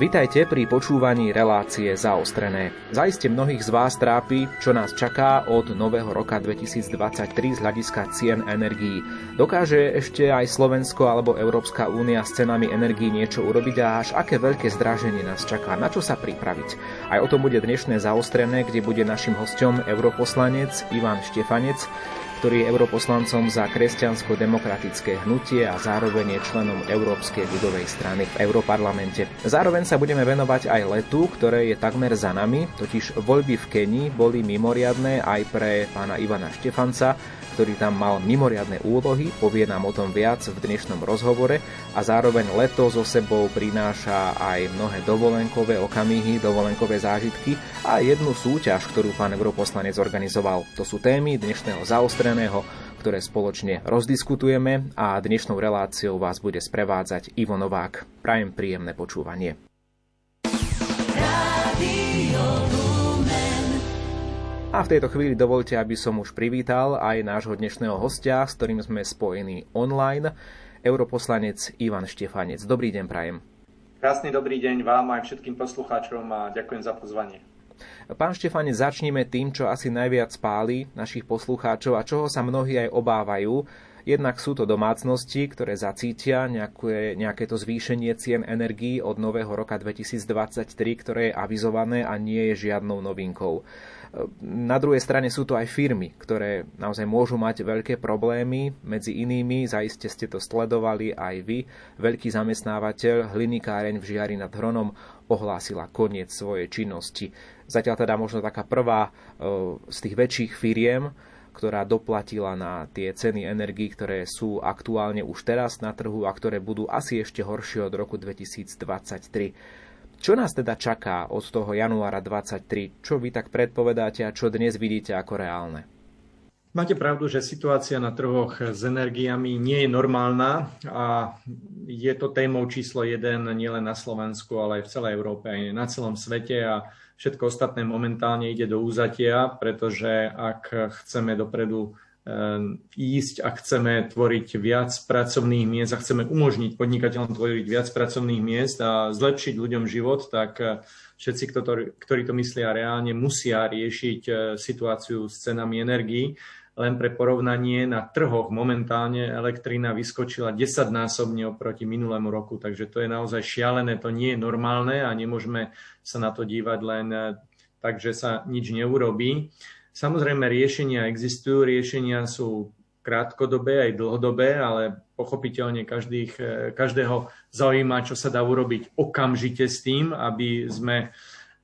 Vitajte pri počúvaní relácie Zaostrené. Zaiste mnohých z vás trápi, čo nás čaká od nového roka 2023 z hľadiska cien energií. Dokáže ešte aj Slovensko alebo Európska únia s cenami energií niečo urobiť a až aké veľké zdraženie nás čaká, na čo sa pripraviť? Aj o tom bude dnešné Zaostrené, kde bude našim hostom europoslanec Ivan Štefanec, ktorý je europoslancom za kresťansko-demokratické hnutie a zároveň je členom Európskej ľudovej strany v Európarlamente. Zároveň sa budeme venovať aj letu, ktoré je takmer za nami, totiž voľby v Kenii boli mimoriadné aj pre pána Ivana Štefanca, ktorý tam mal mimoriadne úlohy, povie nám o tom viac v dnešnom rozhovore a zároveň leto so sebou prináša aj mnohé dovolenkové okamihy, dovolenkové zážitky a jednu súťaž, ktorú pán europoslanec organizoval. To sú témy dnešného zaostreného, ktoré spoločne rozdiskutujeme a dnešnou reláciou vás bude sprevádzať Ivo Novák. Prajem príjemné počúvanie. A v tejto chvíli dovolte, aby som už privítal aj nášho dnešného hostia, s ktorým sme spojení online, europoslanec Ivan Štefanec. Dobrý deň, prajem. Krásny dobrý deň vám aj všetkým poslucháčom a ďakujem za pozvanie. Pán Štefanec, začníme tým, čo asi najviac spáli našich poslucháčov a čoho sa mnohí aj obávajú. Jednak sú to domácnosti, ktoré zacítia nejaké, nejaké to zvýšenie cien energií od nového roka 2023, ktoré je avizované a nie je žiadnou novinkou. Na druhej strane sú to aj firmy, ktoré naozaj môžu mať veľké problémy. Medzi inými, zaiste ste to sledovali aj vy, veľký zamestnávateľ Hlinikáreň v Žiari nad Hronom ohlásila koniec svojej činnosti. Zatiaľ teda možno taká prvá e, z tých väčších firiem, ktorá doplatila na tie ceny energií, ktoré sú aktuálne už teraz na trhu a ktoré budú asi ešte horšie od roku 2023. Čo nás teda čaká od toho januára 23? Čo vy tak predpovedáte a čo dnes vidíte ako reálne? Máte pravdu, že situácia na trhoch s energiami nie je normálna a je to témou číslo jeden nielen na Slovensku, ale aj v celej Európe, aj na celom svete a všetko ostatné momentálne ide do úzatia, pretože ak chceme dopredu ísť a chceme tvoriť viac pracovných miest a chceme umožniť podnikateľom tvoriť viac pracovných miest a zlepšiť ľuďom život, tak eh, všetci, ktorí to myslia reálne, musia riešiť eh, situáciu s cenami energií. Len pre porovnanie na trhoch momentálne elektrina vyskočila 10-násobne oproti minulému roku, takže to je naozaj šialené, to nie je normálne a nemôžeme sa na to dívať len eh, tak, že sa nič neurobí. Samozrejme, riešenia existujú, riešenia sú krátkodobé aj dlhodobé, ale pochopiteľne každých, e, každého zaujíma, čo sa dá urobiť okamžite s tým, aby sme,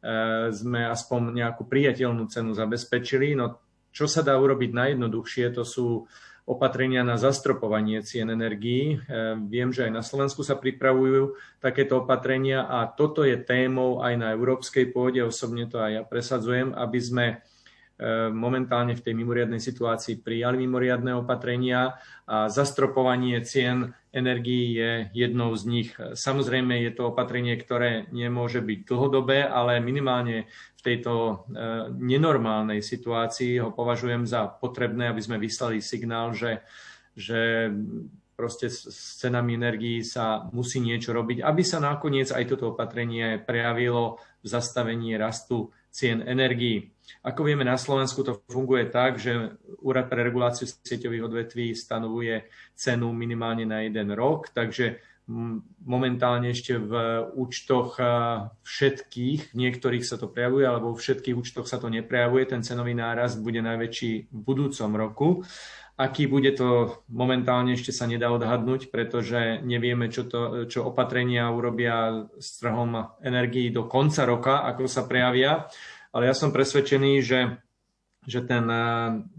e, sme aspoň nejakú priateľnú cenu zabezpečili. No, čo sa dá urobiť najjednoduchšie, to sú opatrenia na zastropovanie cien energií. E, viem, že aj na Slovensku sa pripravujú takéto opatrenia a toto je témou aj na európskej pôde. Osobne to aj ja presadzujem, aby sme momentálne v tej mimoriadnej situácii prijali mimoriadné opatrenia a zastropovanie cien energií je jednou z nich. Samozrejme je to opatrenie, ktoré nemôže byť dlhodobé, ale minimálne v tejto e, nenormálnej situácii ho považujem za potrebné, aby sme vyslali signál, že, že proste s cenami energií sa musí niečo robiť, aby sa nakoniec aj toto opatrenie prejavilo v zastavení rastu cien energií. Ako vieme, na Slovensku to funguje tak, že Úrad pre reguláciu sieťových odvetví stanovuje cenu minimálne na jeden rok, takže momentálne ešte v účtoch všetkých, niektorých sa to prejavuje, alebo v všetkých účtoch sa to neprejavuje, ten cenový nárast bude najväčší v budúcom roku. Aký bude to momentálne ešte sa nedá odhadnúť, pretože nevieme, čo, to, čo opatrenia urobia s trhom energií do konca roka, ako sa prejavia. Ale ja som presvedčený, že, že ten eh,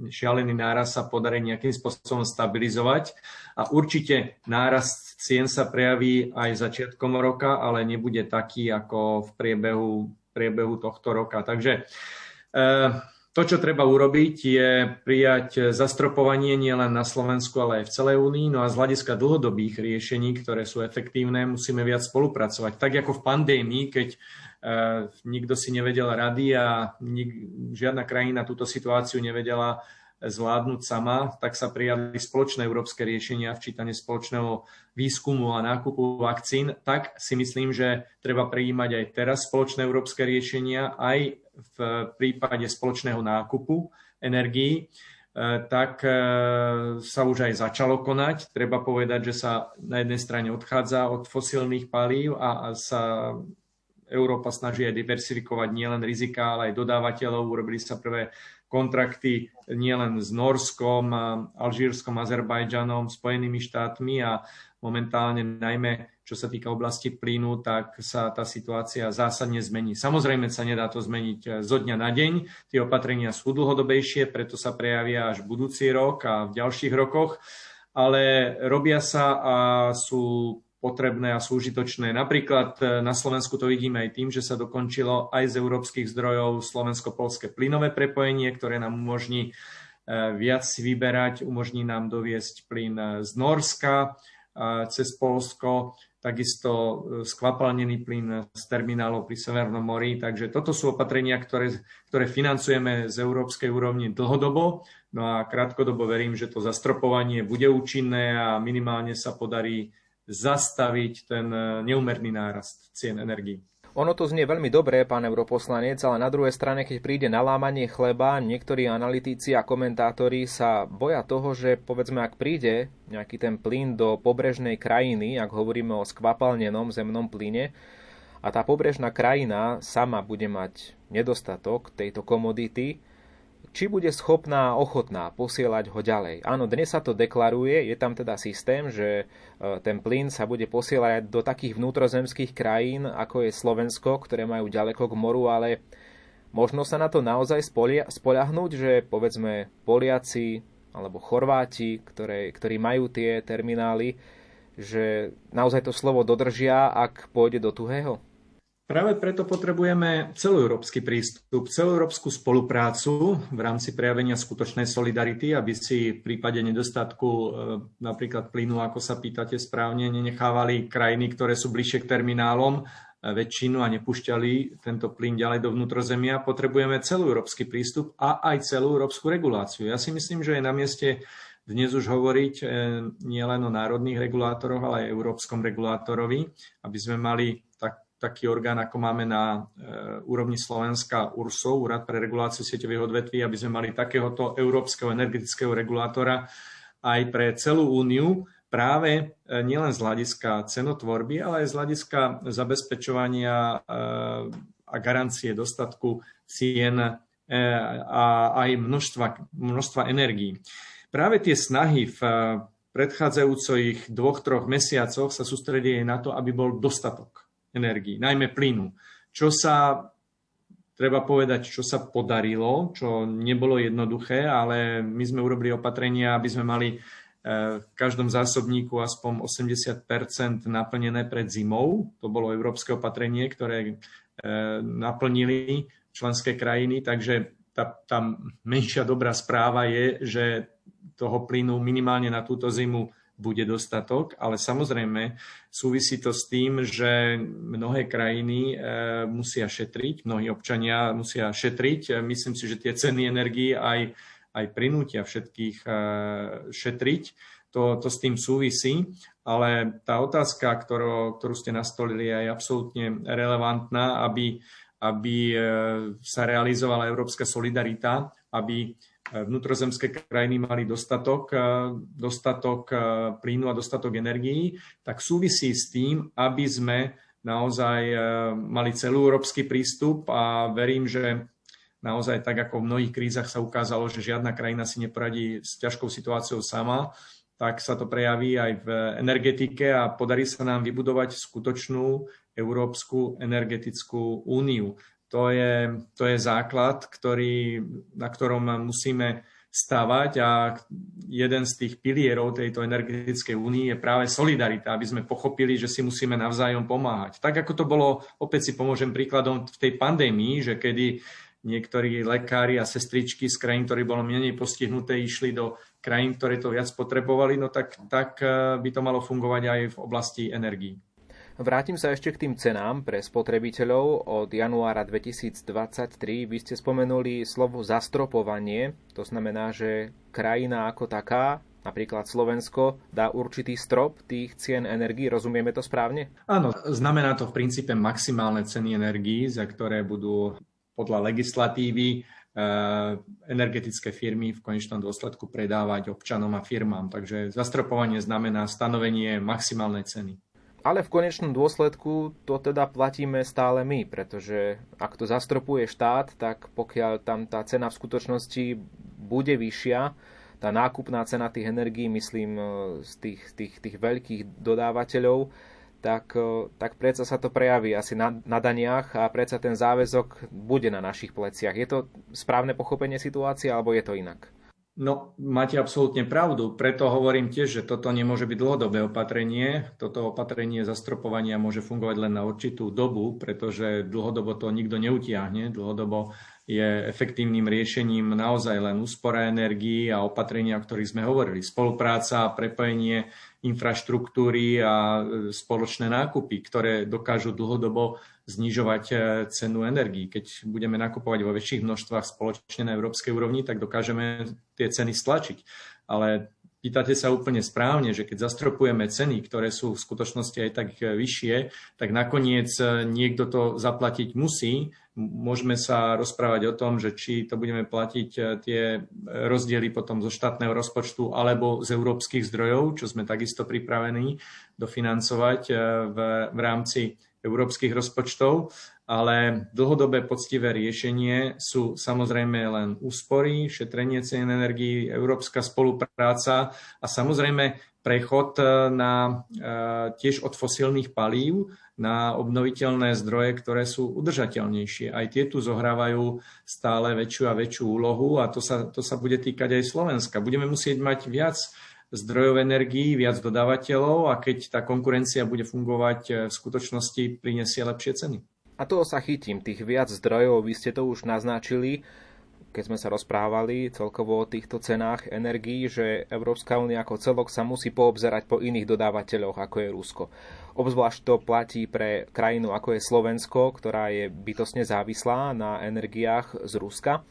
šialený náraz sa podarí nejakým spôsobom stabilizovať a určite nárast cien sa prejaví aj začiatkom roka, ale nebude taký ako v priebehu, priebehu tohto roka. Takže eh, to, čo treba urobiť, je prijať zastropovanie nielen na Slovensku, ale aj v celej únii. No a z hľadiska dlhodobých riešení, ktoré sú efektívne, musíme viac spolupracovať. Tak ako v pandémii, keď uh, nikto si nevedel rady a nik, žiadna krajina túto situáciu nevedela zvládnuť sama, tak sa prijali spoločné európske riešenia, včítanie spoločného výskumu a nákupu vakcín, tak si myslím, že treba prijímať aj teraz spoločné európske riešenia, aj v prípade spoločného nákupu energií, e, tak e, sa už aj začalo konať. Treba povedať, že sa na jednej strane odchádza od fosílnych palív a sa Európa snaží aj diversifikovať nielen rizika, ale aj dodávateľov. Urobili sa prvé kontrakty nielen s Norskom, Alžírskom, Azerbajdžanom, Spojenými štátmi a momentálne najmä čo sa týka oblasti plynu, tak sa tá situácia zásadne zmení. Samozrejme sa nedá to zmeniť eh, zo dňa na deň. Tie opatrenia sú dlhodobejšie, preto sa prejavia až budúci rok a v ďalších rokoch, ale robia sa a sú potrebné a sú užitočné. Napríklad e, na Slovensku to vidíme aj tým, že sa dokončilo aj z európskych zdrojov slovensko-polské plynové prepojenie, ktoré nám umožní e, viac si vyberať, umožní nám doviesť plyn e, z Norska cez Polsko, takisto skvapalnený plyn z terminálov pri Severnom mori. Takže toto sú opatrenia, ktoré, ktoré financujeme z európskej úrovni dlhodobo. No a krátkodobo verím, že to zastropovanie bude účinné a minimálne sa podarí zastaviť ten e, neumerný nárast cien energií. Ono to znie veľmi dobre, pán europoslanec, ale na druhej strane, keď príde na lámanie chleba, niektorí analytici a komentátori sa boja toho, že povedzme, ak príde nejaký ten plyn do pobrežnej krajiny, ak hovoríme o skvapalnenom zemnom plyne, a tá pobrežná krajina sama bude mať nedostatok tejto komodity, či bude schopná a ochotná posielať ho ďalej. Áno, dnes sa to deklaruje, je tam teda systém, že e, ten plyn sa bude posielať do takých vnútrozemských krajín, ako je Slovensko, ktoré majú ďaleko k moru, ale možno sa na to naozaj spoľahnúť, že povedzme Poliaci alebo Chorváti, ktoré, ktorí majú tie terminály, že naozaj to slovo dodržia, ak pôjde do tuhého? Práve preto potrebujeme celoeurópsky prístup, celoeurópsku spoluprácu v rámci prejavenia skutočnej solidarity, aby si v prípade nedostatku e, napríklad plynu, ako sa pýtate správne, nenechávali krajiny, ktoré sú bližšie k terminálom e, väčšinu a nepúšťali tento plyn ďalej do vnútrozemia. Potrebujeme celoeurópsky prístup a aj celú európsku reguláciu. Ja si myslím, že je na mieste dnes už hovoriť e, nielen o národných regulátoroch, ale aj európskom regulátorovi, aby sme mali taký orgán, ako máme na e, úrovni Slovenska URSO, Úrad pre reguláciu sieťových odvetví, aby sme mali takéhoto európskeho energetického regulátora aj pre celú úniu, práve e, nielen z hľadiska cenotvorby, ale aj z hľadiska zabezpečovania e, a garancie dostatku cien a aj množstva, množstva energií. Práve tie snahy v predchádzajúcich dvoch, troch mesiacoch sa sústredili na to, aby bol dostatok energii, najmä plynu. Čo sa, treba povedať, čo sa podarilo, čo nebolo jednoduché, ale my sme urobili opatrenia, aby sme mali e, v každom zásobníku aspoň 80% naplnené pred zimou. To bolo európske opatrenie, ktoré e, naplnili členské krajiny, takže tá, tá menšia dobrá správa je, že toho plynu minimálne na túto zimu bude dostatok, ale samozrejme súvisí to s tým, že mnohé krajiny e, musia šetriť, mnohí občania musia šetriť. Myslím si, že tie ceny energii aj, aj prinútia všetkých e, šetriť. To, to s tým súvisí, ale tá otázka, ktorú, ktorú ste nastolili, je absolútne relevantná, aby, aby e, sa realizovala európska solidarita, aby vnútrozemské krajiny mali dostatok, e, dostatok e, plynu a dostatok energií, tak súvisí s tým, aby sme naozaj e, mali celú európsky prístup a verím, že naozaj tak ako v mnohých krízach sa ukázalo, že žiadna krajina si neporadí s ťažkou situáciou sama, tak sa to prejaví aj v energetike a podarí sa nám vybudovať skutočnú Európsku energetickú úniu. To je, to je základ, ktorý, na ktorom musíme stavať a jeden z tých pilierov tejto energetickej únie je práve solidarita, aby sme pochopili, že si musíme navzájom pomáhať. Tak ako to bolo, opäť si pomôžem príkladom v tej pandémii, že kedy niektorí lekári a sestričky z krajín, ktorí bolo menej postihnuté, išli do krajín, ktoré to viac potrebovali, no tak, tak eh, by to malo fungovať aj v oblasti energií. Vrátim sa ešte k tým cenám pre spotrebiteľov od januára 2023. Vy ste spomenuli slovo zastropovanie, to znamená, že krajina ako taká, napríklad Slovensko, dá určitý strop tých cien energií. Rozumieme to správne? Áno, znamená to v princípe maximálne ceny energií, za ktoré budú podľa legislatívy eh, energetické firmy v konečnom dôsledku predávať občanom a firmám. Takže zastropovanie znamená stanovenie maximálnej ceny. Ale v konečnom dôsledku to teda platíme stále my, pretože ak to zastropuje štát, tak pokiaľ tam tá cena v skutočnosti bude vyššia, tá nákupná cena tých energií, myslím, e, z tých, tých, tých veľkých dodávateľov, tak, e, tak predsa sa to prejaví asi na, na daniach a predsa ten záväzok bude na našich pleciach. Je to správne pochopenie situácie, alebo je to inak? No, máte absolútne pravdu. Preto hovorím tiež, že toto nemôže byť dlhodobé opatrenie. Toto opatrenie zastropovania môže fungovať len na určitú dobu, pretože dlhodobo to nikto neutiahne. Dlhodobo je efektívnym riešením naozaj len úspora energií a opatrenia, o ktorých sme hovorili. Spolupráca, prepojenie infraštruktúry a spoločné nákupy, ktoré dokážu dlhodobo znižovať e, cenu energii. Keď budeme nakupovať vo väčších množstvách spoločne na európskej úrovni, tak dokážeme tie ceny stlačiť. Ale pýtate sa úplne správne, že keď zastropujeme ceny, ktoré sú v skutočnosti aj tak e, vyššie, tak nakoniec e, niekto to zaplatiť musí. Môžeme sa rozprávať o tom, že či to budeme platiť tie rozdiely potom zo štátneho rozpočtu alebo z európskych zdrojov, čo sme takisto pripravení dofinancovať v, v rámci európskych rozpočtov, ale dlhodobé poctivé riešenie sú samozrejme len úspory, šetrenie cien energií, európska spolupráca a samozrejme prechod na, e, tiež od fosílnych palív na obnoviteľné zdroje, ktoré sú udržateľnejšie. Aj tie tu zohrávajú stále väčšiu a väčšiu úlohu a to sa, to sa bude týkať aj Slovenska. Budeme musieť mať viac zdrojov energií, viac dodávateľov a keď tá konkurencia bude fungovať e, v skutočnosti, prinesie lepšie ceny. A toho sa chytím, tých viac zdrojov, vy ste to už naznačili, keď sme sa rozprávali celkovo o týchto cenách energií, že Európska únia ako celok sa musí poobzerať po iných dodávateľoch, ako je Rusko. Obzvlášť to platí pre krajinu ako je Slovensko, ktorá je bytosne závislá na energiách z Ruska.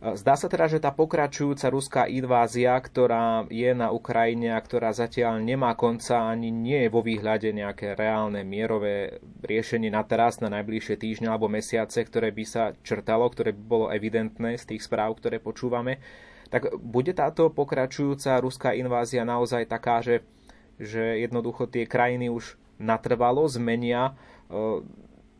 Zdá sa teda, že tá pokračujúca ruská invázia, ktorá je na Ukrajine a ktorá zatiaľ nemá konca ani nie je vo výhľade nejaké reálne mierové riešenie na teraz, na najbližšie týždne alebo mesiace, ktoré by sa črtalo, ktoré by bolo evidentné z tých správ, ktoré počúvame, tak bude táto pokračujúca ruská invázia naozaj taká, že, že jednoducho tie krajiny už natrvalo zmenia e,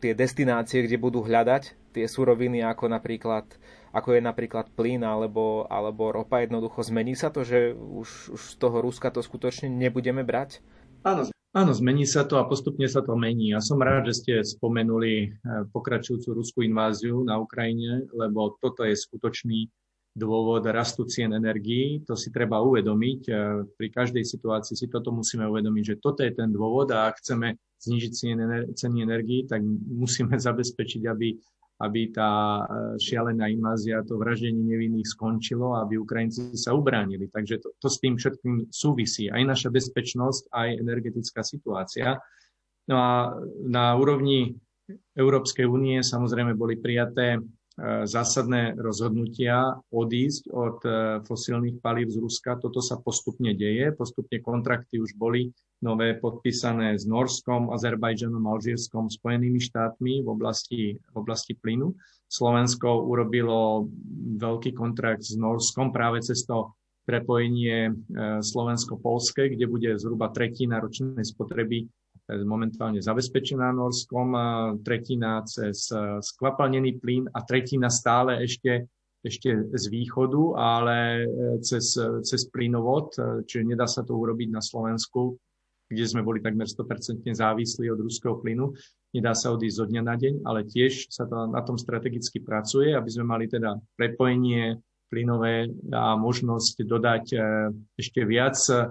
tie destinácie, kde budú hľadať tie suroviny, ako napríklad ako je napríklad plyn alebo, alebo ropa, jednoducho zmení sa to, že už, už z toho Ruska to skutočne nebudeme brať? Áno, áno, zmení sa to a postupne sa to mení. Ja som rád, že ste spomenuli eh, pokračujúcu ruskú inváziu na Ukrajine, lebo toto je skutočný dôvod rastu cien energií. To si treba uvedomiť. Eh, pri každej situácii si toto musíme uvedomiť, že toto je ten dôvod a ak chceme znižiť ceny energií, tak musíme zabezpečiť, aby aby tá e, šialená invázia, to vraždenie nevinných skončilo, aby Ukrajinci sa ubránili. Takže to, to s tým všetkým súvisí. Aj naša bezpečnosť, aj energetická situácia. No a na úrovni Európskej únie samozrejme boli prijaté zásadné rozhodnutia odísť od e, fosílnych palív z Ruska. Toto sa postupne deje. Postupne kontrakty už boli nové podpísané s Norskom, Azerbajdžanom, Alžírskom, Spojenými štátmi v oblasti, v oblasti plynu. Slovensko urobilo veľký kontrakt s Norskom práve cez to prepojenie e, Slovensko-Polské, kde bude zhruba tretina ročnej spotreby momentálne zabezpečená Norskom, tretina cez e, skvapalnený plyn a tretina stále ešte, ešte z východu, ale cez, cez plynovod, čiže nedá sa to urobiť na Slovensku kde sme boli takmer 100% závislí od ruského plynu. Nedá sa odísť zo dňa na deň, ale tiež sa to na tom strategicky pracuje, aby sme mali teda prepojenie plynové a možnosť dodať e, ešte viac, e,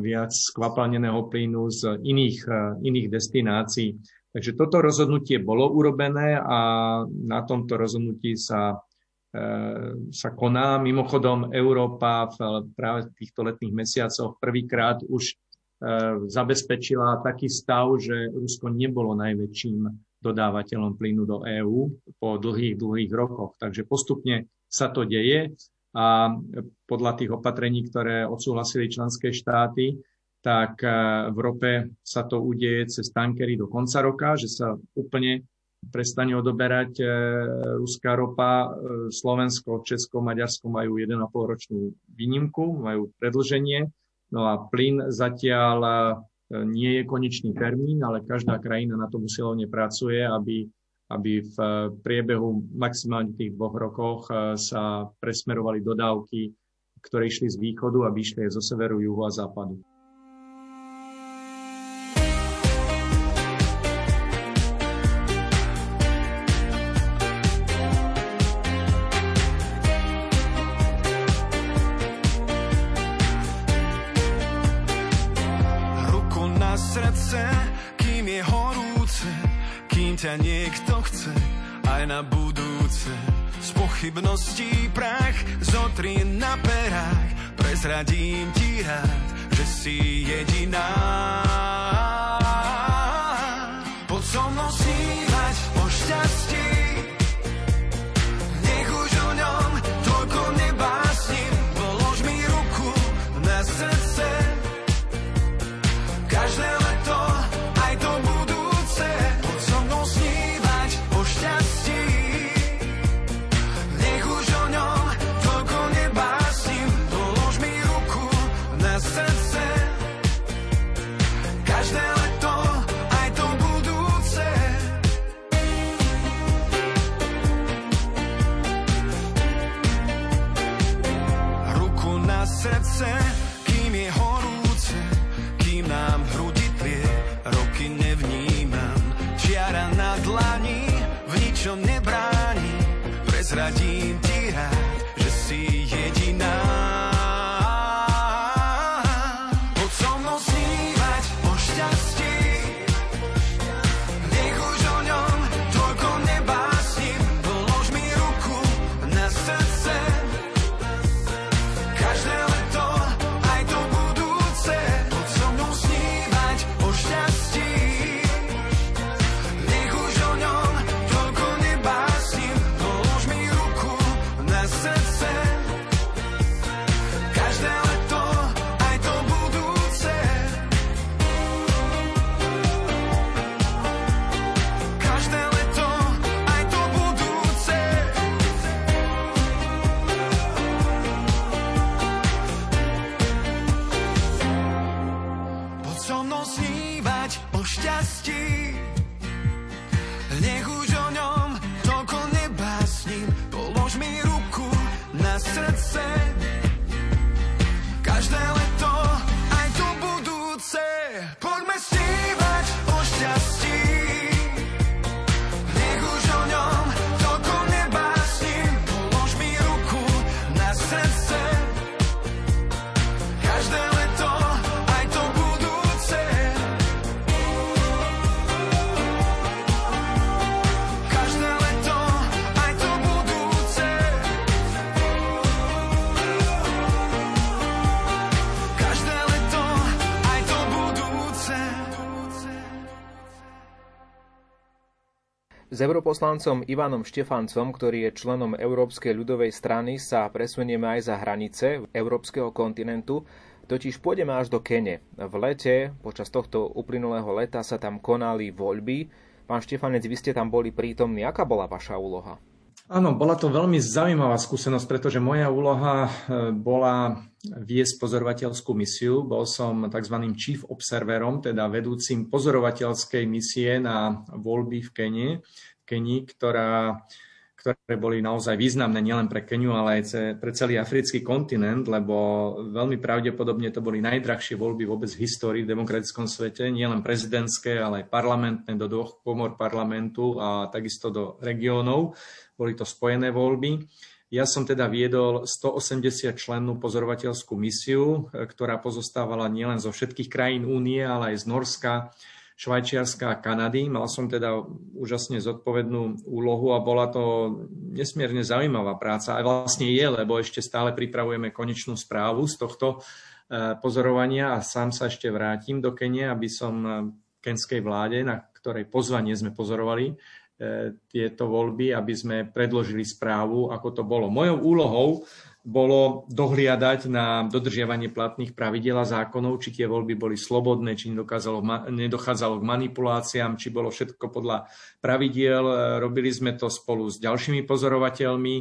viac skvapalneného plynu z iných, e, iných destinácií. Takže toto rozhodnutie bolo urobené a na tomto rozhodnutí sa, sa koná. Mimochodom, Európa v práve týchto letných mesiacoch prvýkrát už zabezpečila taký stav, že Rusko nebolo najväčším dodávateľom plynu do EÚ po dlhých, dlhých rokoch. Takže postupne sa to deje a podľa tých opatrení, ktoré odsúhlasili členské štáty, tak v rope sa to udeje cez tankery do konca roka, že sa úplne prestane odoberať e, ruská ropa. E, Slovensko, Česko, Maďarsko majú 1,5 ročnú výnimku, majú predlženie. No a plyn zatiaľ e, nie je konečný termín, ale každá krajina na tom usilovne pracuje, aby, aby v priebehu maximálne tých dvoch rokoch sa presmerovali dodávky, ktoré išli z východu, aby išli zo severu, juhu a západu. Pochybností prach zotri na perách, prezradím ti rád, že si jediná. Poď so europoslancom Ivanom Štefancom, ktorý je členom Európskej ľudovej strany, sa presunieme aj za hranice európskeho kontinentu, totiž pôjdeme až do Kene. V lete, počas tohto uplynulého leta sa tam konali voľby. Pán Štefanec, vy ste tam boli prítomní. Aká bola vaša úloha? Áno, bola to veľmi zaujímavá skúsenosť, pretože moja úloha e, bola viesť pozorovateľskú misiu. Bol som tzv. chief observerom, teda vedúcim pozorovateľskej misie na voľby v Kene. Kenii, ktorá, ktoré boli naozaj významné nielen pre Keniu, ale aj pre celý africký kontinent, lebo veľmi pravdepodobne to boli najdrahšie voľby vôbec v histórii v demokratickom svete, nielen prezidentské, ale aj parlamentné do dvoch komor parlamentu a takisto do regiónov. Boli to spojené voľby. Ja som teda viedol 180 člennú pozorovateľskú misiu, ktorá pozostávala nielen zo všetkých krajín únie, ale aj z Norska, Švajčiarska a Kanady. Mal som teda úžasne zodpovednú úlohu a bola to nesmierne zaujímavá práca. A vlastne je, lebo ešte stále pripravujeme konečnú správu z tohto pozorovania a sám sa ešte vrátim do Kenie, aby som kenskej vláde, na ktorej pozvanie sme pozorovali tieto voľby, aby sme predložili správu, ako to bolo. Mojou úlohou bolo dohliadať na dodržiavanie platných pravidel a zákonov, či tie voľby boli slobodné, či nedochádzalo k manipuláciám, či bolo všetko podľa pravidiel. Robili sme to spolu s ďalšími pozorovateľmi.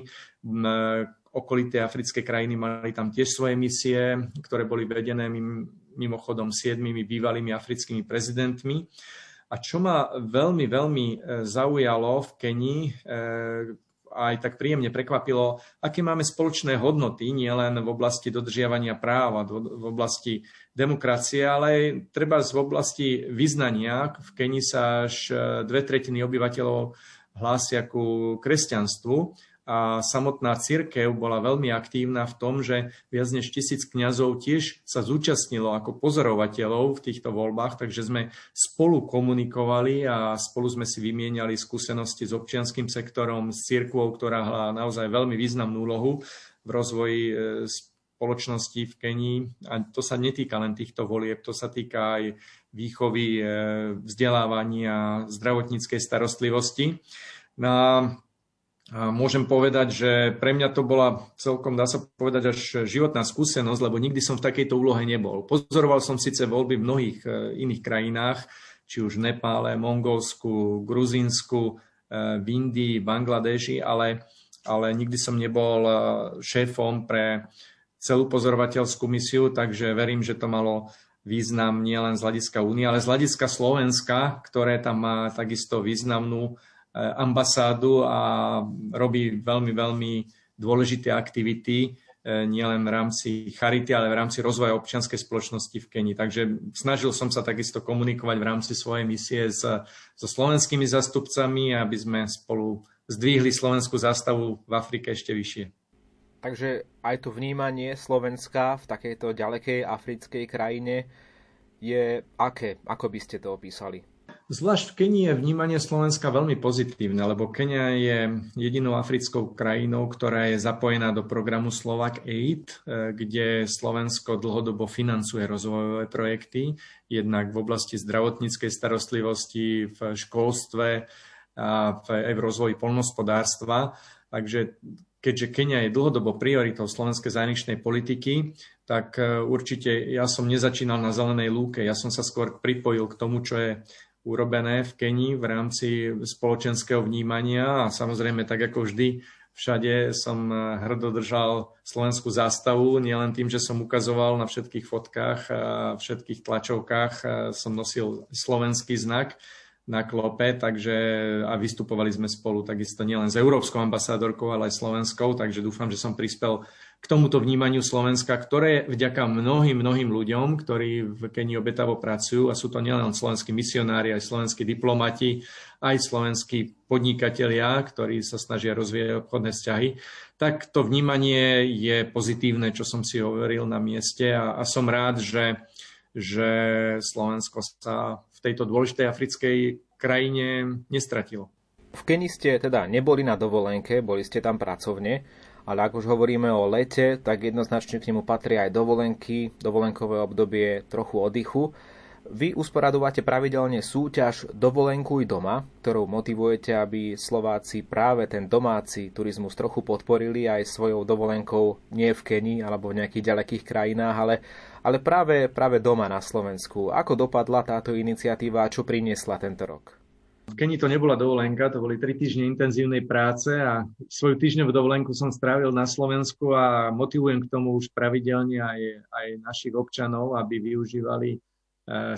Okolité africké krajiny mali tam tiež svoje misie, ktoré boli vedené mimochodom siedmými bývalými africkými prezidentmi. A čo ma veľmi, veľmi e, zaujalo v Kenii, e, aj tak príjemne prekvapilo, aké máme spoločné hodnoty, nielen v oblasti dodržiavania práva, v oblasti demokracie, ale aj treba v oblasti vyznania. V Keni sa až e, dve tretiny obyvateľov hlásia ku kresťanstvu a samotná církev bola veľmi aktívna v tom, že viac než tisíc kňazov tiež sa zúčastnilo ako pozorovateľov v týchto voľbách, takže sme spolu komunikovali a spolu sme si vymieniali skúsenosti s občianským sektorom, s církvou, ktorá hrá naozaj veľmi významnú úlohu v rozvoji e, spoločnosti v Kenii. A to sa netýka len týchto volieb, to sa týka aj výchovy, e, vzdelávania, zdravotníckej starostlivosti. Na môžem povedať, že pre mňa to bola celkom, dá sa povedať, až životná skúsenosť, lebo nikdy som v takejto úlohe nebol. Pozoroval som síce voľby v mnohých e, iných krajinách, či už v Nepále, Mongolsku, Gruzínsku, e, v Indii, Bangladeši, ale, ale nikdy som nebol e, šéfom pre celú pozorovateľskú misiu, takže verím, že to malo význam nielen z hľadiska únie, ale z hľadiska Slovenska, ktoré tam má takisto významnú ambasádu a robí veľmi, veľmi dôležité aktivity, eh, nielen v rámci charity, ale v rámci rozvoja občianskej spoločnosti v Kenii. Takže snažil som sa takisto komunikovať v rámci svojej misie s, so slovenskými zastupcami, aby sme spolu zdvihli slovenskú zástavu v Afrike ešte vyššie. Takže aj to vnímanie Slovenska v takejto ďalekej africkej krajine je aké? Ako by ste to opísali? Zvlášť v Kenii je vnímanie Slovenska veľmi pozitívne, lebo Kenia je jedinou africkou krajinou, ktorá je zapojená do programu Slovak Aid, eh, kde Slovensko dlhodobo financuje rozvojové projekty, jednak v oblasti zdravotníckej starostlivosti, v školstve a aj v rozvoji polnospodárstva. Takže keďže Kenia je dlhodobo prioritou slovenskej zahraničnej politiky, tak eh, určite ja som nezačínal na zelenej lúke. Ja som sa skôr pripojil k tomu, čo je urobené v Kenii v rámci spoločenského vnímania. A samozrejme tak ako vždy všade som hrdo držal slovenskú zástavu, nielen tým, že som ukazoval na všetkých fotkách a všetkých tlačovkách som nosil slovenský znak na klope, takže a vystupovali sme spolu takisto nielen s európskou ambasádorkou, ale aj slovenskou, takže dúfam, že som prispel k tomuto vnímaniu Slovenska, ktoré vďaka mnohým, mnohým ľuďom, ktorí v Kenii obetavo pracujú, a sú to nielen slovenskí misionári, aj slovenskí diplomati, aj slovenskí podnikatelia, ktorí sa snažia rozvíjať obchodné vzťahy, tak to vnímanie je pozitívne, čo som si hovoril na mieste a, a som rád, že, že Slovensko sa v tejto dôležitej africkej krajine nestratilo. V Kenii ste teda neboli na dovolenke, boli ste tam pracovne ale ak už hovoríme o lete, tak jednoznačne k nemu patria aj dovolenky, dovolenkové obdobie, trochu oddychu. Vy usporadovate pravidelne súťaž Dovolenkuj doma, ktorou motivujete, aby Slováci práve ten domáci turizmus trochu podporili aj svojou dovolenkou nie v Kenii alebo v nejakých ďalekých krajinách, ale, ale práve, práve doma na Slovensku. Ako dopadla táto iniciatíva a čo priniesla tento rok? V Keni to nebola dovolenka, to boli tri týždne intenzívnej práce a svoju týždňovú dovolenku som strávil na Slovensku a motivujem k tomu už pravidelne aj, aj našich občanov, aby využívali e,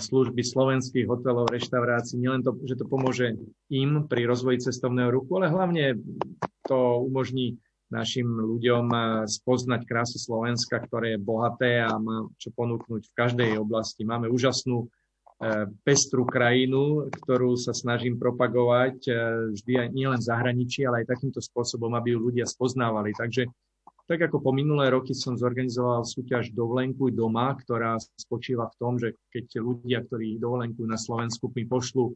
služby slovenských hotelov, reštaurácií. Nielen to, že to pomôže im pri rozvoji cestovného ruchu, ale hlavne to umožní našim ľuďom e, spoznať krásu Slovenska, ktoré je bohaté a má čo ponúknuť v každej oblasti. Máme úžasnú pestru krajinu, ktorú sa snažím propagovať e, vždy aj nielen v zahraničí, ale aj takýmto spôsobom, aby ju ľudia spoznávali. Takže tak ako po minulé roky som zorganizoval súťaž Dovolenkuj doma, ktorá spočíva v tom, že keď ľudia, ktorí dovolenkujú na Slovensku, mi pošlu e,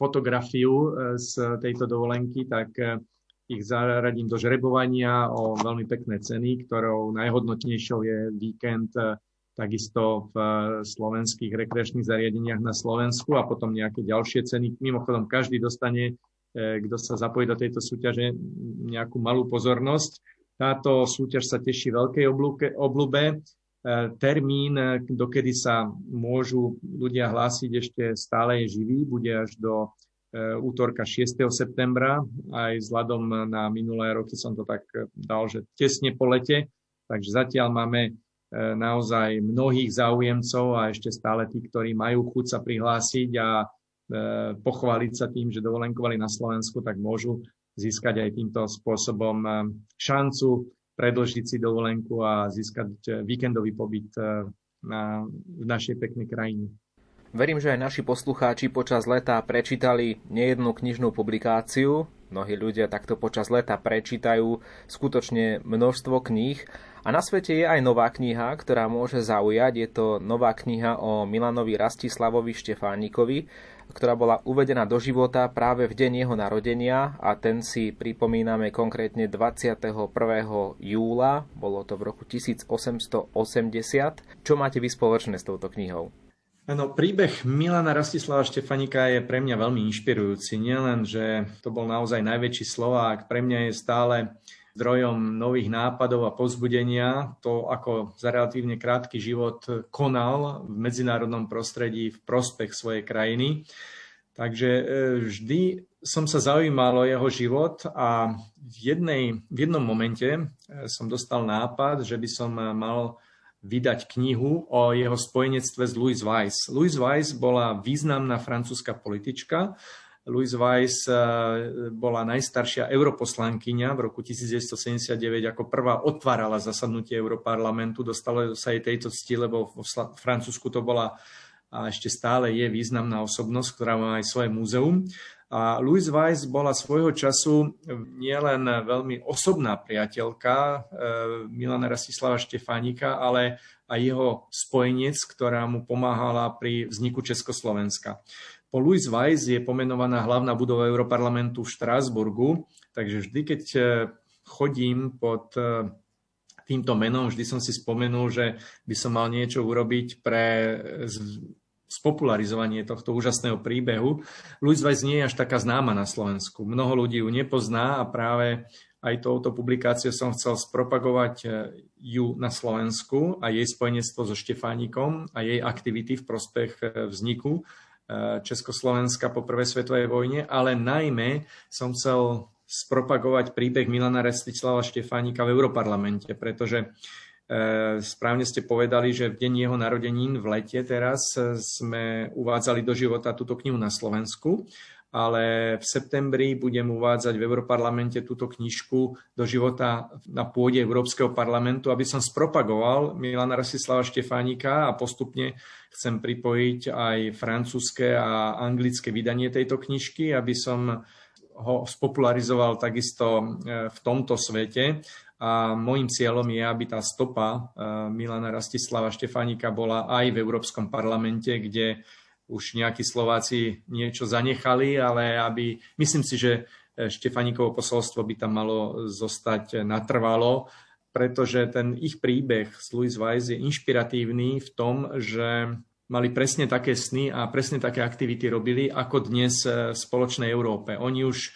fotografiu z tejto dovolenky, tak ich zaradím do žrebovania o veľmi pekné ceny, ktorou najhodnotnejšou je víkend takisto v slovenských rekreačných zariadeniach na Slovensku a potom nejaké ďalšie ceny. Mimochodom, každý dostane, kto sa zapojí do tejto súťaže, nejakú malú pozornosť. Táto súťaž sa teší veľkej oblúbe. Termín, dokedy sa môžu ľudia hlásiť, ešte stále je živý, bude až do útorka 6. septembra. Aj vzhľadom na minulé roky som to tak dal, že tesne po lete. Takže zatiaľ máme naozaj mnohých záujemcov a ešte stále tí, ktorí majú chuť sa prihlásiť a e, pochváliť sa tým, že dovolenkovali na Slovensku, tak môžu získať aj týmto spôsobom šancu predlžiť si dovolenku a získať víkendový pobyt na, v našej peknej krajine. Verím, že aj naši poslucháči počas leta prečítali nejednú knižnú publikáciu. Mnohí ľudia takto počas leta prečítajú skutočne množstvo kníh. A na svete je aj nová kniha, ktorá môže zaujať. Je to nová kniha o Milanovi Rastislavovi Štefánikovi, ktorá bola uvedená do života práve v deň jeho narodenia a ten si pripomíname konkrétne 21. júla, bolo to v roku 1880. Čo máte vy spoločné s touto knihou? Áno, príbeh Milana Rastislava Štefanika je pre mňa veľmi inšpirujúci. Nielen, že to bol naozaj najväčší Slovák, pre mňa je stále zdrojom nových nápadov a pozbudenia. To, ako za relatívne krátky život konal v medzinárodnom prostredí v prospech svojej krajiny. Takže e, vždy som sa zaujímal o jeho život a v, jednej, v jednom momente e, som dostal nápad, že by som mal vydať knihu o jeho spojenectve s Louis Weiss. Louis Weiss bola významná francúzska politička. Louis Weiss eh, bola najstaršia europoslankyňa v roku 1979, ako prvá otvárala zasadnutie Europarlamentu. Dostalo sa jej tejto cti, lebo v Francúzsku to bola a ešte stále je významná osobnosť, ktorá má aj svoje múzeum. A Louise Weiss bola svojho času nielen veľmi osobná priateľka e, Milana Rastislava Štefánika, ale aj jeho spojenec, ktorá mu pomáhala pri vzniku Československa. Po Louise Weiss je pomenovaná hlavná budova Europarlamentu v Štrásburgu, takže vždy, keď e, chodím pod e, týmto menom, vždy som si spomenul, že by som mal niečo urobiť pre spopularizovanie tohto úžasného príbehu. Louis Weiss nie je až taká známa na Slovensku. Mnoho ľudí ju nepozná a práve aj touto publikáciou som chcel spropagovať eh, ju na Slovensku a jej spojenectvo so Štefánikom a jej aktivity v prospech eh, vzniku eh, Československa po prvej svetovej vojne, ale najmä som chcel spropagovať príbeh Milana Restislava Štefánika v Europarlamente, pretože E, správne ste povedali, že v deň jeho narodenín v lete teraz sme uvádzali do života túto knihu na Slovensku, ale v septembri budem uvádzať v Európarlamente túto knižku do života na pôde Európskeho parlamentu, aby som spropagoval Milana Rasislava Štefánika a postupne chcem pripojiť aj francúzske a anglické vydanie tejto knižky, aby som ho spopularizoval takisto e, v tomto svete. A môjim cieľom je, aby tá stopa eh, Milana Rastislava Štefánika bola aj v Európskom parlamente, kde už nejakí Slováci niečo zanechali, ale aby, myslím si, že eh, Štefánikovo posolstvo by tam malo zostať natrvalo, pretože ten ich príbeh s Louis Weiss je inšpiratívny v tom, že mali presne také sny a presne také aktivity robili, ako dnes eh, v spoločnej Európe. Oni už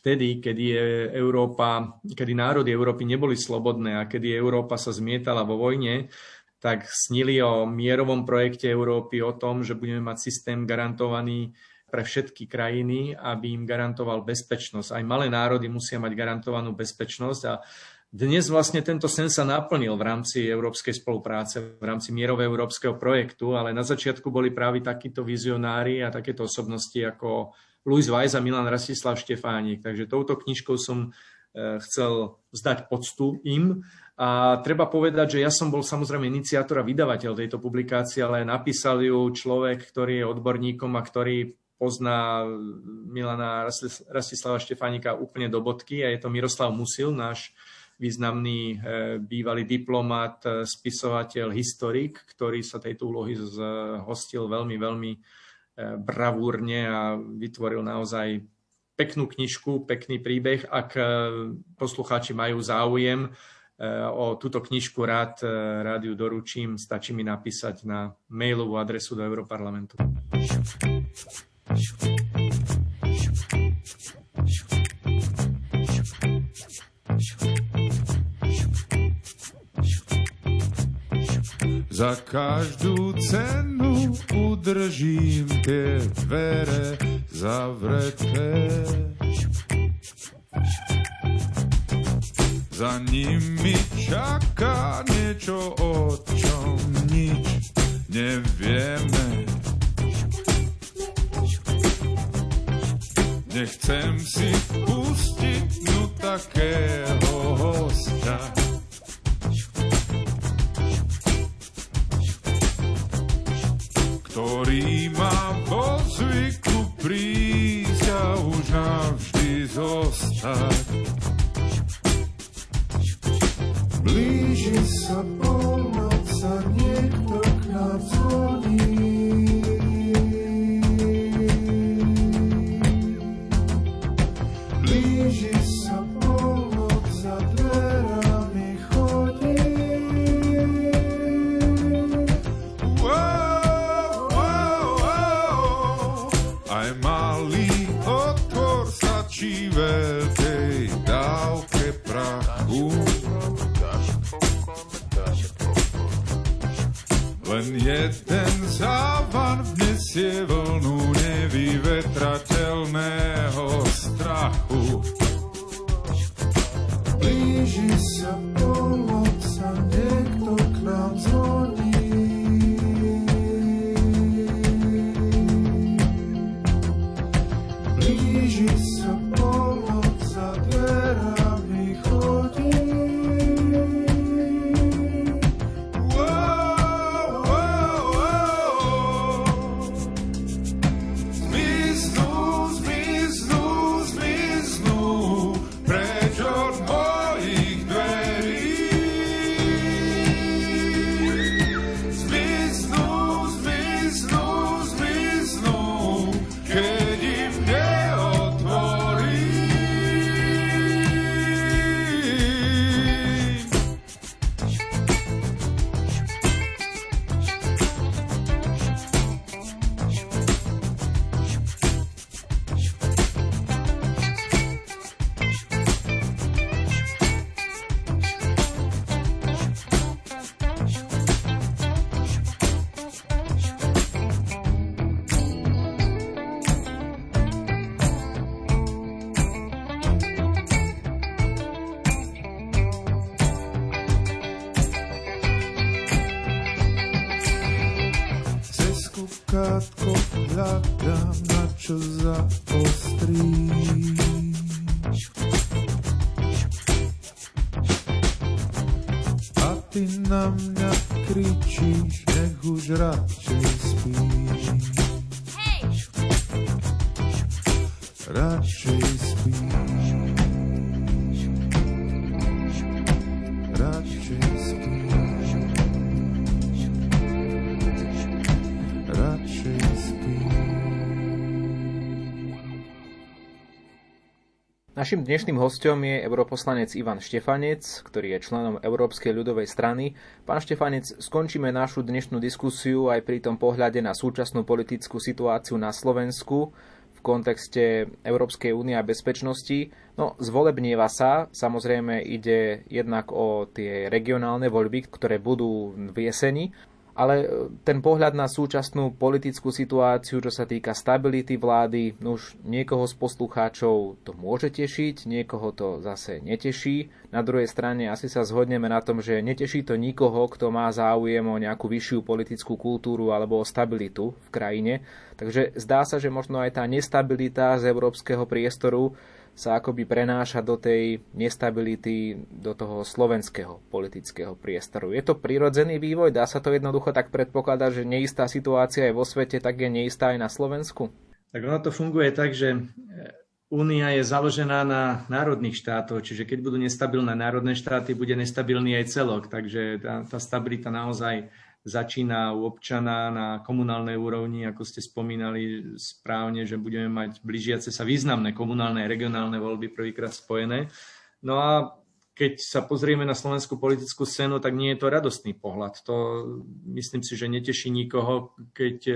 vtedy, kedy je Európa, kedy národy Európy neboli slobodné a kedy Európa sa zmietala vo vojne, tak snili o mierovom projekte Európy, o tom, že budeme mať systém garantovaný pre všetky krajiny, aby im garantoval bezpečnosť. Aj malé národy musia mať garantovanú bezpečnosť a dnes vlastne tento sen sa naplnil v rámci európskej spolupráce, v rámci mierového európskeho projektu, ale na začiatku boli práve takíto vizionári a takéto osobnosti ako Louis Weiss a Milan Rastislav Štefánik. Takže touto knižkou som e, chcel zdať poctu im. A treba povedať, že ja som bol samozrejme iniciátor a vydavateľ tejto publikácie, ale napísal ju človek, ktorý je odborníkom a ktorý pozná Milana Rastislava Štefánika úplne do bodky a je to Miroslav Musil, náš významný e, bývalý diplomat, e, spisovateľ, historik, ktorý sa tejto úlohy zhostil veľmi, veľmi bravúrne a vytvoril naozaj peknú knižku, pekný príbeh. Ak e, poslucháči majú záujem, o túto knižku rád rádiu doručím. Stačí mi napísať na mailovú adresu do Európarlamentu. Za každú cenu udržím tie dvere zavreté. Za nimi čaká niečo, o čom nič nevieme. Nechcem si pustiť no takého hostia. Zostať. Blíži sa polnoc závan vnesie vlnu nevyvetrateľného strachu. Blíži sa na mňa kričíš, nech už radšej spíš. Radšej Našim dnešným hostom je europoslanec Ivan Štefanec, ktorý je členom Európskej ľudovej strany. Pán Štefanec, skončíme našu dnešnú diskusiu aj pri tom pohľade na súčasnú politickú situáciu na Slovensku v kontexte Európskej únie a bezpečnosti. No, zvolebnieva sa, samozrejme ide jednak o tie regionálne voľby, ktoré budú v jeseni ale e, ten pohľad na súčasnú politickú situáciu, čo sa týka stability vlády, no už niekoho z poslucháčov to môže tešiť, niekoho to zase neteší. Na druhej strane asi sa zhodneme na tom, že neteší to nikoho, kto má záujem o nejakú vyššiu politickú kultúru alebo o stabilitu v krajine. Takže zdá sa, že možno aj tá nestabilita z európskeho priestoru sa akoby prenáša do tej nestability, do toho slovenského politického priestoru. Je to prirodzený vývoj? Dá sa to jednoducho tak predpokladať, že neistá situácia je vo svete, tak je neistá aj na Slovensku? Tak ono to funguje tak, že Únia je založená na národných štátoch, čiže keď budú nestabilné národné štáty, bude nestabilný aj celok. Takže tá, tá stabilita naozaj začína u občana na komunálnej úrovni, ako ste spomínali správne, že budeme mať blížiace sa významné komunálne a regionálne voľby prvýkrát spojené. No a keď sa pozrieme na slovenskú politickú scénu, tak nie je to radostný pohľad. To myslím si, že neteší nikoho, keď e,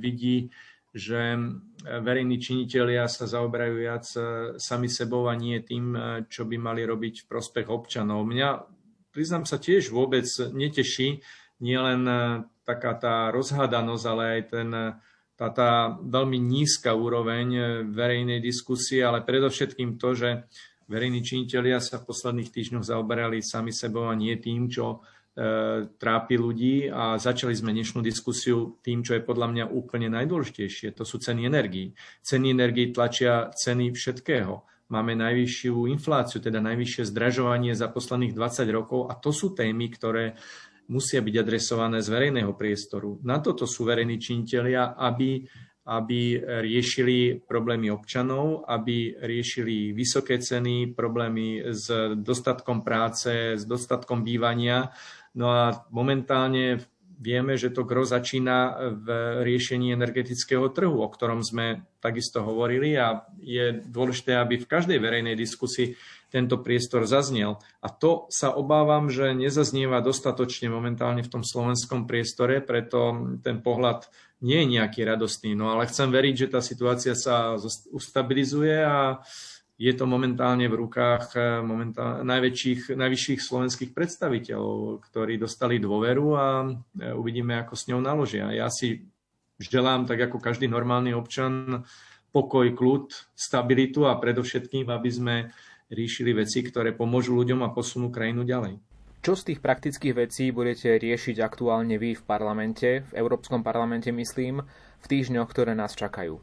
vidí, že verejní činitelia sa zaoberajú viac e, sami sebou a nie tým, e, čo by mali robiť v prospech občanov. Mňa, priznám sa, tiež vôbec neteší nielen taká tá rozhádanosť, ale aj ten, tá, tá veľmi nízka úroveň verejnej diskusie, ale predovšetkým to, že verejní činitelia sa v posledných týždňoch zaoberali sami sebou a nie tým, čo e, trápi ľudí a začali sme dnešnú diskusiu tým, čo je podľa mňa úplne najdôležitejšie. To sú ceny energií. Ceny energií tlačia ceny všetkého. Máme najvyššiu infláciu, teda najvyššie zdražovanie za posledných 20 rokov a to sú témy, ktoré musia byť adresované z verejného priestoru. Na toto sú verejní činitelia, aby aby riešili problémy občanov, aby riešili vysoké ceny, problémy s dostatkom práce, s dostatkom bývania. No a momentálne vieme, že to gro začína v riešení energetického trhu, o ktorom sme takisto hovorili a je dôležité, aby v každej verejnej diskusii tento priestor zaznel. A to sa obávam, že nezaznieva dostatočne momentálne v tom slovenskom priestore, preto ten pohľad nie je nejaký radostný. No ale chcem veriť, že tá situácia sa ustabilizuje a je to momentálne v rukách eh, momentálne najväčších, najvyšších slovenských predstaviteľov, ktorí dostali dôveru a eh, uvidíme, ako s ňou naložia. Ja si želám, tak ako každý normálny občan, pokoj, kľud, stabilitu a predovšetkým, aby sme riešili veci, ktoré pomôžu ľuďom a posunú krajinu ďalej. Čo z tých praktických vecí budete riešiť aktuálne vy v parlamente, v Európskom parlamente myslím, v týždňoch, ktoré nás čakajú?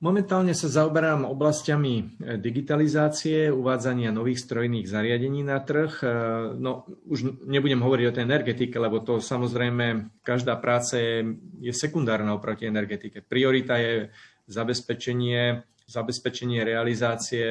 Momentálne sa zaoberám oblastiami digitalizácie, uvádzania nových strojných zariadení na trh. No, už nebudem hovoriť o tej energetike, lebo to samozrejme každá práca je, je sekundárna oproti energetike. Priorita je zabezpečenie zabezpečenie realizácie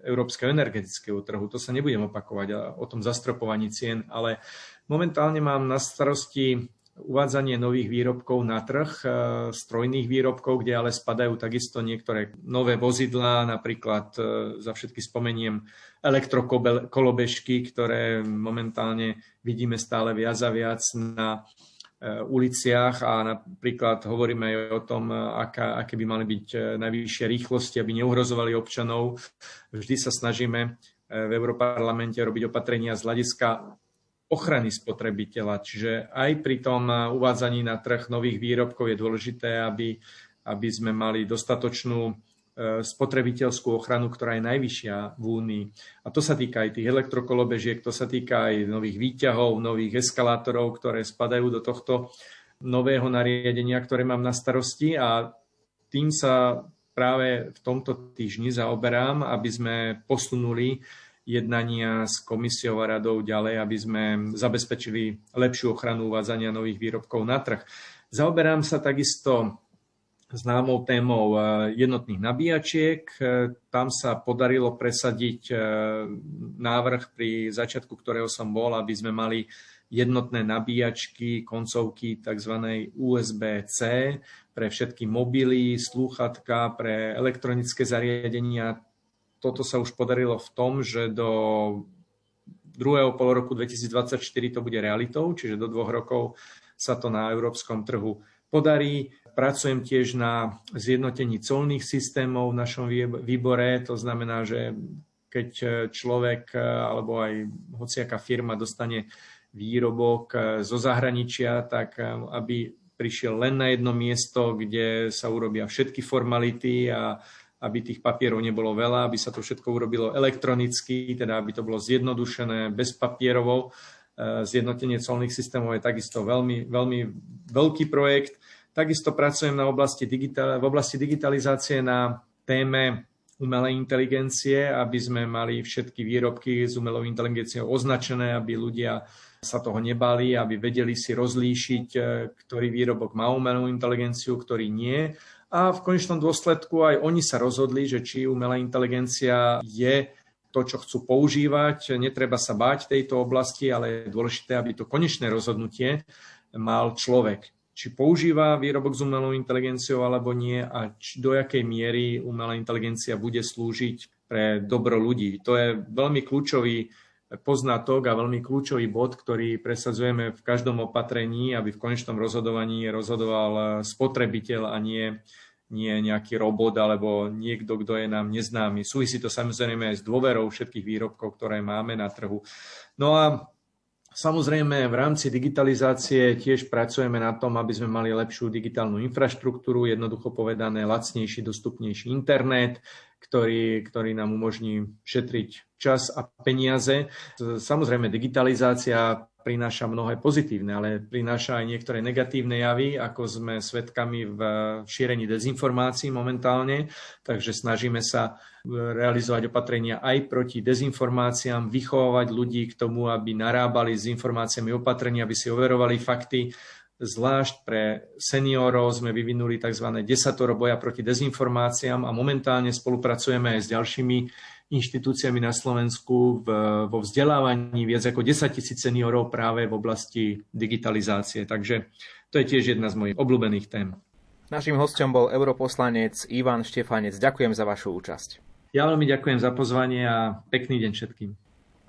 európskeho energetického trhu. To sa nebudem opakovať o tom zastropovaní cien, ale momentálne mám na starosti uvádzanie nových výrobkov na trh, e, strojných výrobkov, kde ale spadajú takisto niektoré nové vozidlá, napríklad e, za všetky spomeniem elektrokolobežky, ktoré momentálne vidíme stále viac a viac na uliciach a napríklad hovoríme aj o tom, eh, aká, aké by mali byť eh, najvyššie rýchlosti, aby neuhrozovali občanov. Vždy sa snažíme v Európarlamente robiť opatrenia z hľadiska ochrany spotrebiteľa. Čiže aj pri tom uvádzaní na trh nových výrobkov je dôležité, aby, aby sme mali dostatočnú spotrebiteľskú ochranu, ktorá je najvyššia v Únii. A to sa týka aj tých elektrokolobežiek, to sa týka aj nových výťahov, nových eskalátorov, ktoré spadajú do tohto nového nariadenia, ktoré mám na starosti a tým sa práve v tomto týždni zaoberám, aby sme posunuli jednania s komisiou a radou ďalej, aby sme zabezpečili lepšiu ochranu uvádzania nových výrobkov na trh. Zaoberám sa takisto známou témou eh, jednotných nabíjačiek. Eh, tam sa podarilo presadiť eh, návrh pri začiatku, ktorého som bol, aby sme mali jednotné nabíjačky, koncovky tzv. USB-C pre všetky mobily, slúchatka, pre elektronické zariadenia. Toto sa už podarilo v tom, že do druhého pol roku 2024 to bude realitou, čiže do dvoch rokov sa to na európskom trhu podarí. Pracujem tiež na zjednotení colných systémov v našom výbore. To znamená, že keď človek alebo aj hociaká firma dostane výrobok zo zahraničia, tak aby prišiel len na jedno miesto, kde sa urobia všetky formality a aby tých papierov nebolo veľa, aby sa to všetko urobilo elektronicky, teda aby to bolo zjednodušené, bez papierov. Zjednotenie colných systémov je takisto veľmi, veľmi veľký projekt. Takisto pracujem na oblasti digital, v oblasti digitalizácie na téme umelej inteligencie, aby sme mali všetky výrobky s umelou inteligenciou označené, aby ľudia sa toho nebali, aby vedeli si rozlíšiť, e, ktorý výrobok má umelú inteligenciu, ktorý nie. A v konečnom dôsledku aj oni sa rozhodli, že či umelá inteligencia je to, čo chcú používať. Netreba sa báť tejto oblasti, ale je dôležité, aby to konečné rozhodnutie mal človek či používa výrobok s umelou inteligenciou alebo nie a či, do jakej miery umelá inteligencia bude slúžiť pre dobro ľudí. To je veľmi kľúčový poznatok a veľmi kľúčový bod, ktorý presadzujeme v každom opatrení, aby v konečnom rozhodovaní rozhodoval spotrebiteľ a nie, nie nejaký robot alebo niekto, kto je nám neznámy. Súvisí to samozrejme aj s dôverou všetkých výrobkov, ktoré máme na trhu. No a Samozrejme, v rámci digitalizácie tiež pracujeme na tom, aby sme mali lepšiu digitálnu infraštruktúru, jednoducho povedané lacnejší, dostupnejší internet, ktorý, ktorý nám umožní šetriť čas a peniaze. Samozrejme, digitalizácia prináša mnohé pozitívne, ale prináša aj niektoré negatívne javy, ako sme svedkami v šírení dezinformácií momentálne. Takže snažíme sa realizovať opatrenia aj proti dezinformáciám, vychovávať ľudí k tomu, aby narábali s informáciami opatrenia, aby si overovali fakty. Zvlášť pre seniorov sme vyvinuli tzv. desatoro boja proti dezinformáciám a momentálne spolupracujeme aj s ďalšími inštitúciami na Slovensku v, vo vzdelávaní viac ako 10 tisíc seniorov práve v oblasti digitalizácie. Takže to je tiež jedna z mojich obľúbených tém. Naším hostom bol europoslanec Ivan Štefanec. Ďakujem za vašu účasť. Ja veľmi ďakujem za pozvanie a pekný deň všetkým.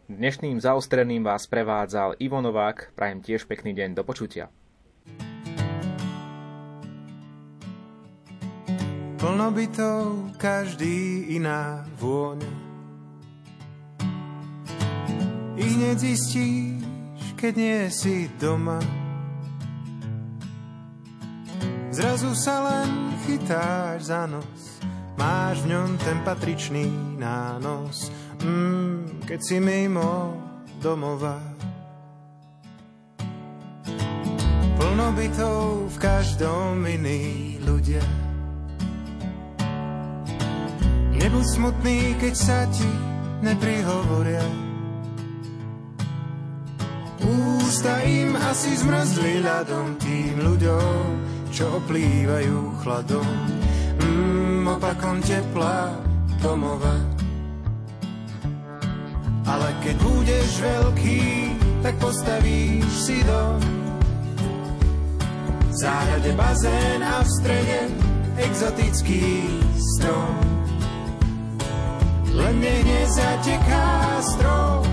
Dnešným zaostreným vás prevádzal Ivo Novák. Prajem tiež pekný deň. Do počutia. Plno bytov, každý iná vôňa i hneď zistíš, keď nie si doma. Zrazu sa len chytáš za nos, máš v ňom ten patričný nános, mm, keď si mimo domova. Plno bytov v každom iný ľudia. Nebuď smutný, keď sa ti neprihovoria Ústa im asi zmrzli ľadom tým ľuďom, čo oplývajú chladom. Mm, opakom tepla domova. Ale keď budeš veľký, tak postavíš si dom. V záhrade bazén a v strede exotický strom. Len nech nezateká strom,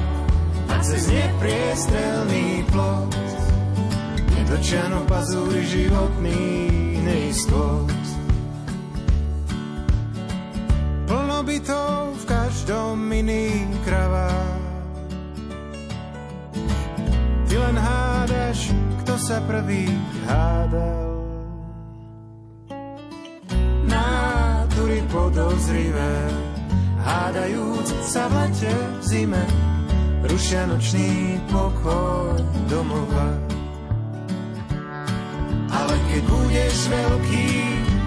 cez nepriestrelný plot Nedočano pazúri životný neistot sa prvý hádal Nátury podozrivé Hádajúc sa v lete v zime rušia nočný pokoj domova. Ale keď budeš veľký,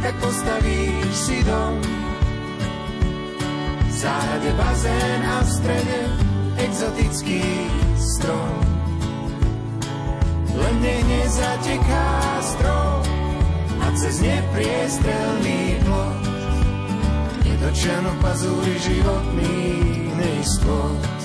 tak postavíš si dom. V záhrade bazén a v strede exotický strom. Len nech nezateká strom a cez nepriestrelný plot nedočiano pazúri životný neistot.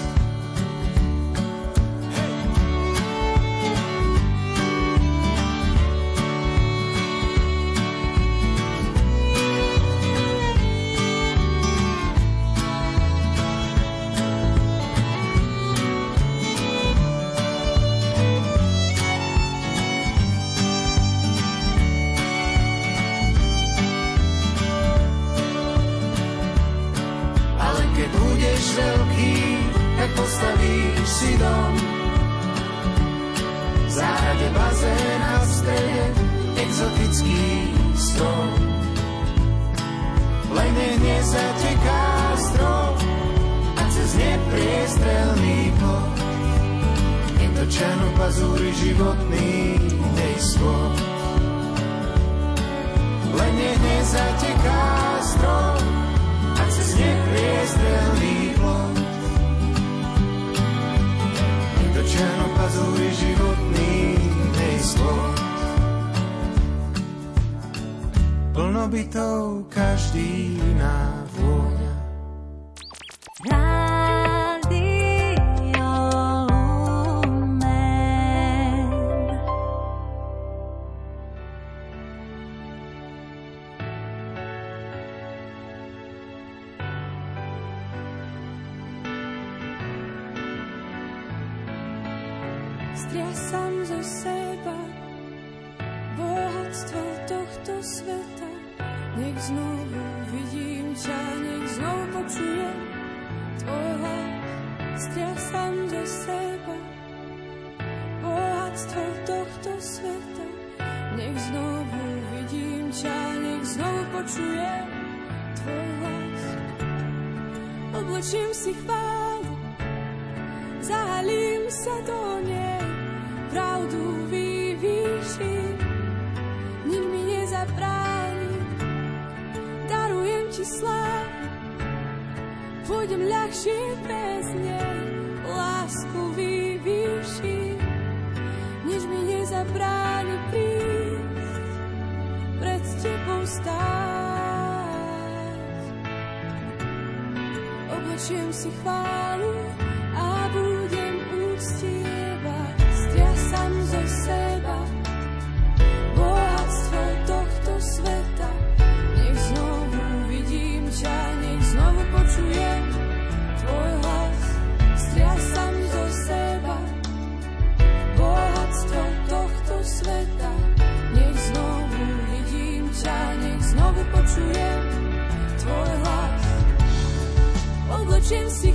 len pazúry životný dejstvo. Len nech nezateká strom a cez nech priestrelný plot. Vytočeno pazúry životný dejstvo. Plno bytov každý na vôd. Stáť. Oblečiem si chválu Jim